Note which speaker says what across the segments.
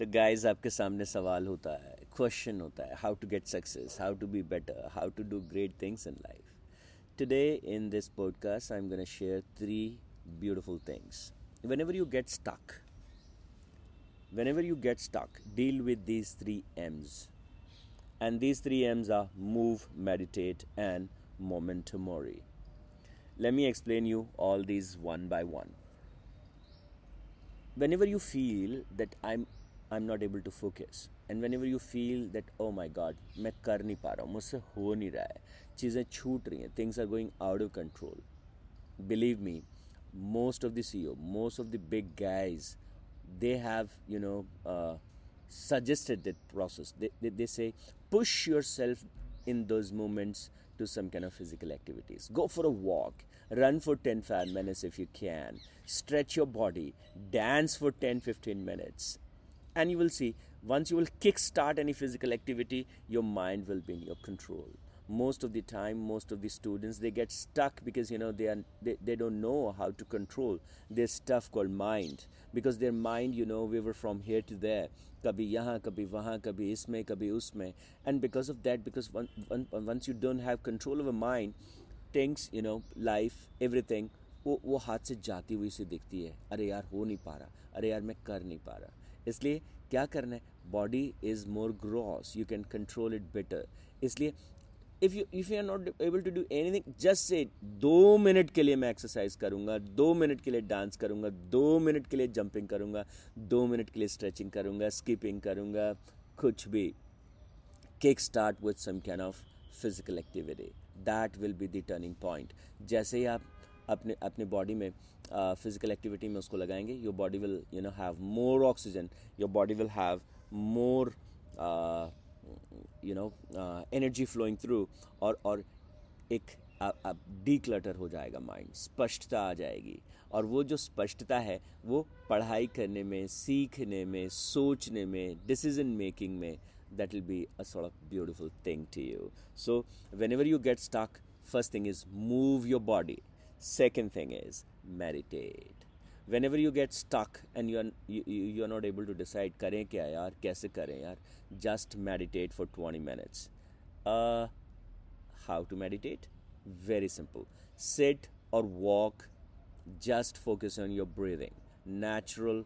Speaker 1: तो गाइस आपके सामने सवाल होता है क्वेश्चन होता है how to get success how to be better how to do great things in life today in this podcast I am gonna share three beautiful things whenever you get stuck when you get stuck deal with these three M's and these three M's are move meditate and moment mori let me explain you all these one by one whenever you feel that I am i'm not able to focus and whenever you feel that oh my god मैं कर नहीं पा रहा हूँ मुझसे हो नहीं रहा है चीज़ें छूट रही हैं things are going out of control believe me most of the ceo most of the big guys they have you know uh, suggested that process they, they, they say push yourself in those moments to some kind of physical activities. Go for a walk, run for 10 5 minutes if you can, stretch your body, dance for 10 15 minutes. And you will see once you will kickstart any physical activity, your mind will be in your control most of the time most of the students they get stuck because you know they are they, they don't know how to control this stuff called mind because their mind you know we were from here to there kabhi yahan kabhi wahan kabhi isme kabhi usme and because of that because one, one, once you don't have control of a mind things you know life everything वो वो हाथ से जाती हुई से दिखती है अरे यार हो नहीं पा रहा अरे यार मैं कर नहीं पा रहा इसलिए क्या करना है? Body is more gross you can control it better इसलिए if you if you are not able to do anything just say दो मिनट के लिए मैं एक्सरसाइज करूँगा, दो मिनट के लिए डांस करूँगा, दो मिनट के लिए जंपिंग करूँगा, दो मिनट के लिए स्ट्रेचिंग करूँगा स्कीपिंग करूँगा, कुछ भी। Kick start with some kind of physical activity that will be the turning point जैसे ही आप अपने अपने बॉडी में फ़िज़िकल uh, एक्टिविटी में उसको लगाएँगे your body will you know have more oxygen your body will have more you know energy flowing through और और एक अब डी क्लटर हो जाएगा माइंड स्पष्टता आ जाएगी और वो जो स्पष्टता है वो पढ़ाई करने में सीखने में सोचने में डिसीज़न मेकिंग में that will be a sort of beautiful thing to you. So, whenever you get stuck, first thing is move your body. Second thing is meditate. whenever you get stuck and you are you, you are not able to decide करें क्या यार कैसे करें यार just meditate for 20 minutes uh, how to meditate very simple sit or walk just focus on your breathing natural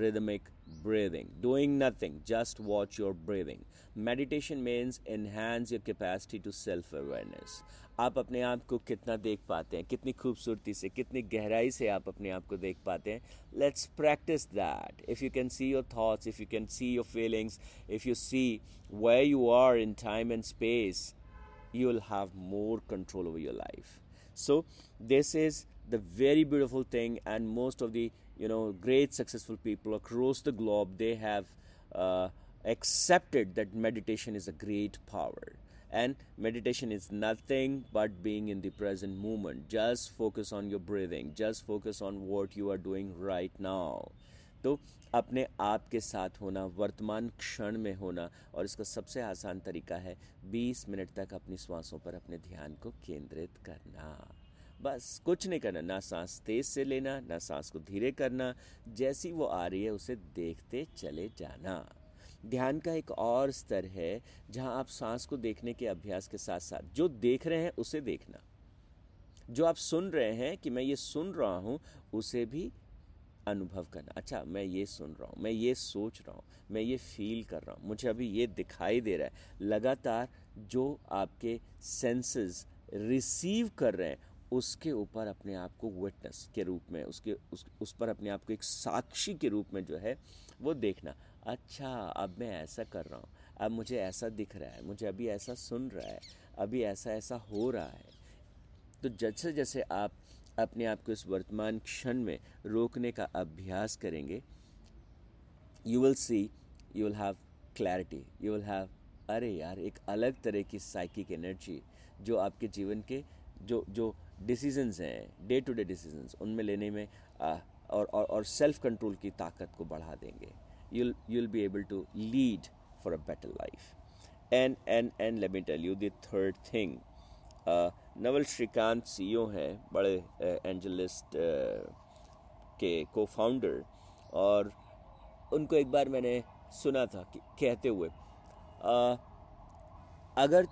Speaker 1: rhythmic breathing doing nothing just watch your breathing meditation means enhance your capacity to self awareness आप अपने आप को कितना देख पाते हैं कितनी खूबसूरती से कितनी गहराई से आप अपने आप को देख पाते हैं let's practice that if you can see your thoughts if you can see your feelings if you see way you are in time and space you will have more control over your life so this is the very beautiful thing and most of the you know great successful people across the globe they have uh, accepted that meditation is a great power and meditation is nothing but being in the present moment just focus on your breathing just focus on what you are doing right now तो अपने आप के साथ होना वर्तमान क्षण में होना और इसका सबसे आसान तरीका है 20 मिनट तक अपनी श्वासों पर अपने ध्यान को केंद्रित करना बस कुछ नहीं करना, ना सांस तेज से लेना, ना सांस को धीरे करना, जैसी वो आ रही है उसे देखते चले जाना। ध्यान का एक और स्तर है जहाँ आप सांस को देखने के अभ्यास के साथ साथ जो देख रहे हैं उसे देखना। जो आप सुन रहे हैं कि मैं ये सुन रहा हूँ, उसे भी अनुभव करना। अच्छा मैं ये सुन रहा हूँ, मैं ये सोच रहा हूँ, मैं ये फील कर रहा हूँ, मुझे अभी ये दिखाई दे रहा है। लगातार जो आपके सेंसेस रिसीव कर रहे हैं उसके ऊपर अपने आप को विटनेस के रूप में, उसके, उस उस पर अपने आप को एक साक्षी के रूप में जो है, वो देखना। अच्छा अब मैं ऐसा कर रहा हूँ, अब मुझे ऐसा दिख रहा है, मुझे अभी ऐसा सुन रहा है, अभी ऐसा ऐसा हो रहा है। तो जैसे जैसे आप अपने आप को इस वर्तमान क्षण में रोकने का अभ्यास करेंगे you will see you will have clarity you will have अरे यार, एक अलग तरह की साइकिक एनर्जी जो आपके जीवन के जो जो डिसीजंस हैं डे टू डे डिसीजंस उनमें लेने में आ, और और, सेल्फ कंट्रोल की ताकत को बढ़ा देंगे। You'll be able to lead for a better life. And and and let me tell you the third thing. uh, Naval Shrikant CEO हैं बड़े एंजलिस्ट uh, के को फाउंडर और उनको एक बार मैंने सुना था कि कहते हुए आ, अगर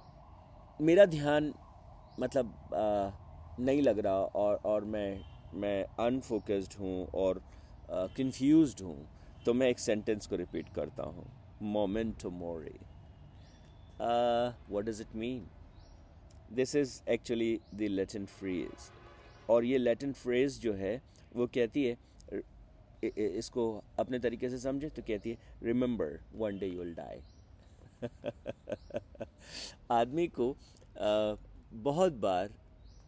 Speaker 1: मेरा ध्यान मतलब आ, नहीं लग रहा और और मैं मैं अनफोकस्ड हूँ और कंफ्यूज हूँ तो मैं एक सेंटेंस को रिपीट करता हूँ. Memento mori what does it mean this is actually the Latin phrase और ये लेटिन फ्रेज जो है वो कहती है इसको अपने तरीके से समझे तो कहती है remember one day you will die आदमी को बहुत बार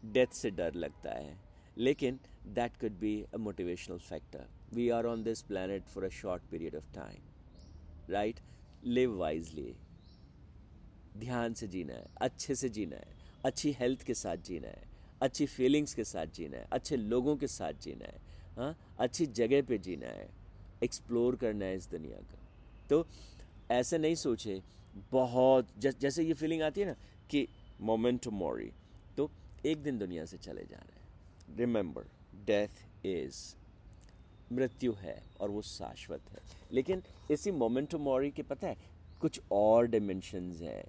Speaker 1: डेथ से डर लगता है, लेकिन that could be a motivational factor we are on this planet for a short period of time right live wisely ध्यान से जीना है, अच्छे से जीना है, अच्छी हेल्थ के साथ जीना है, अच्छी फीलिंग्स के साथ जीना है, अच्छे लोगों के साथ जीना है हाँ? अच्छी जगह पे जीना है एक्सप्लोर करना है इस दुनिया का। तो ऐसे नहीं सोचे, बहुत, जैसे ये फीलिंग आती है ना कि मोमेंट मोरी तो एक दिन दुनिया से चले जा रहे हैं। रिमेंबर डेथ इज़ मृत्यु है और वो शाश्वत है। लेकिन इसी मोमेंट मोरी के पता है, कुछ और डिमेंशंस हैं।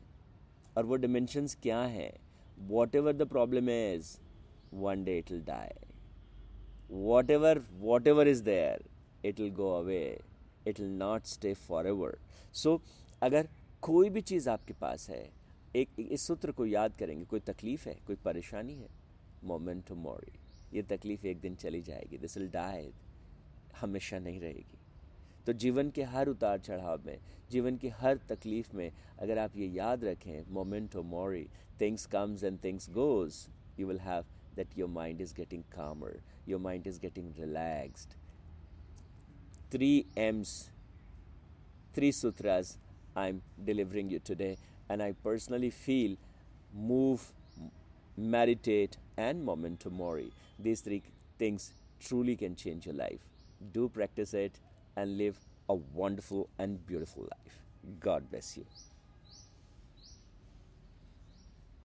Speaker 1: और वो डिमेंशंस क्या है? Whatever the problem is one day it will die whatever whatever is there it will go away it will not stay forever so अगर कोई भी चीज़ आपके पास है एक इस सूत्र को याद करेंगे कोई तकलीफ़ है कोई परेशानी है? मोमेंट मोरी ये तकलीफ़ एक दिन चली जाएगी दिस विल डाई हमेशा नहीं रहेगी। तो जीवन के हर उतार चढ़ाव में जीवन की हर तकलीफ़ में अगर आप ये याद रखें moment mori things comes and things goes you will have that your mind is getting calmer, your mind is getting relaxed. M's three three I am delivering you today, and I personally feel move, meditate, and memento mori. These three things truly can change your life. Do practice it and live a wonderful and beautiful life. God bless you.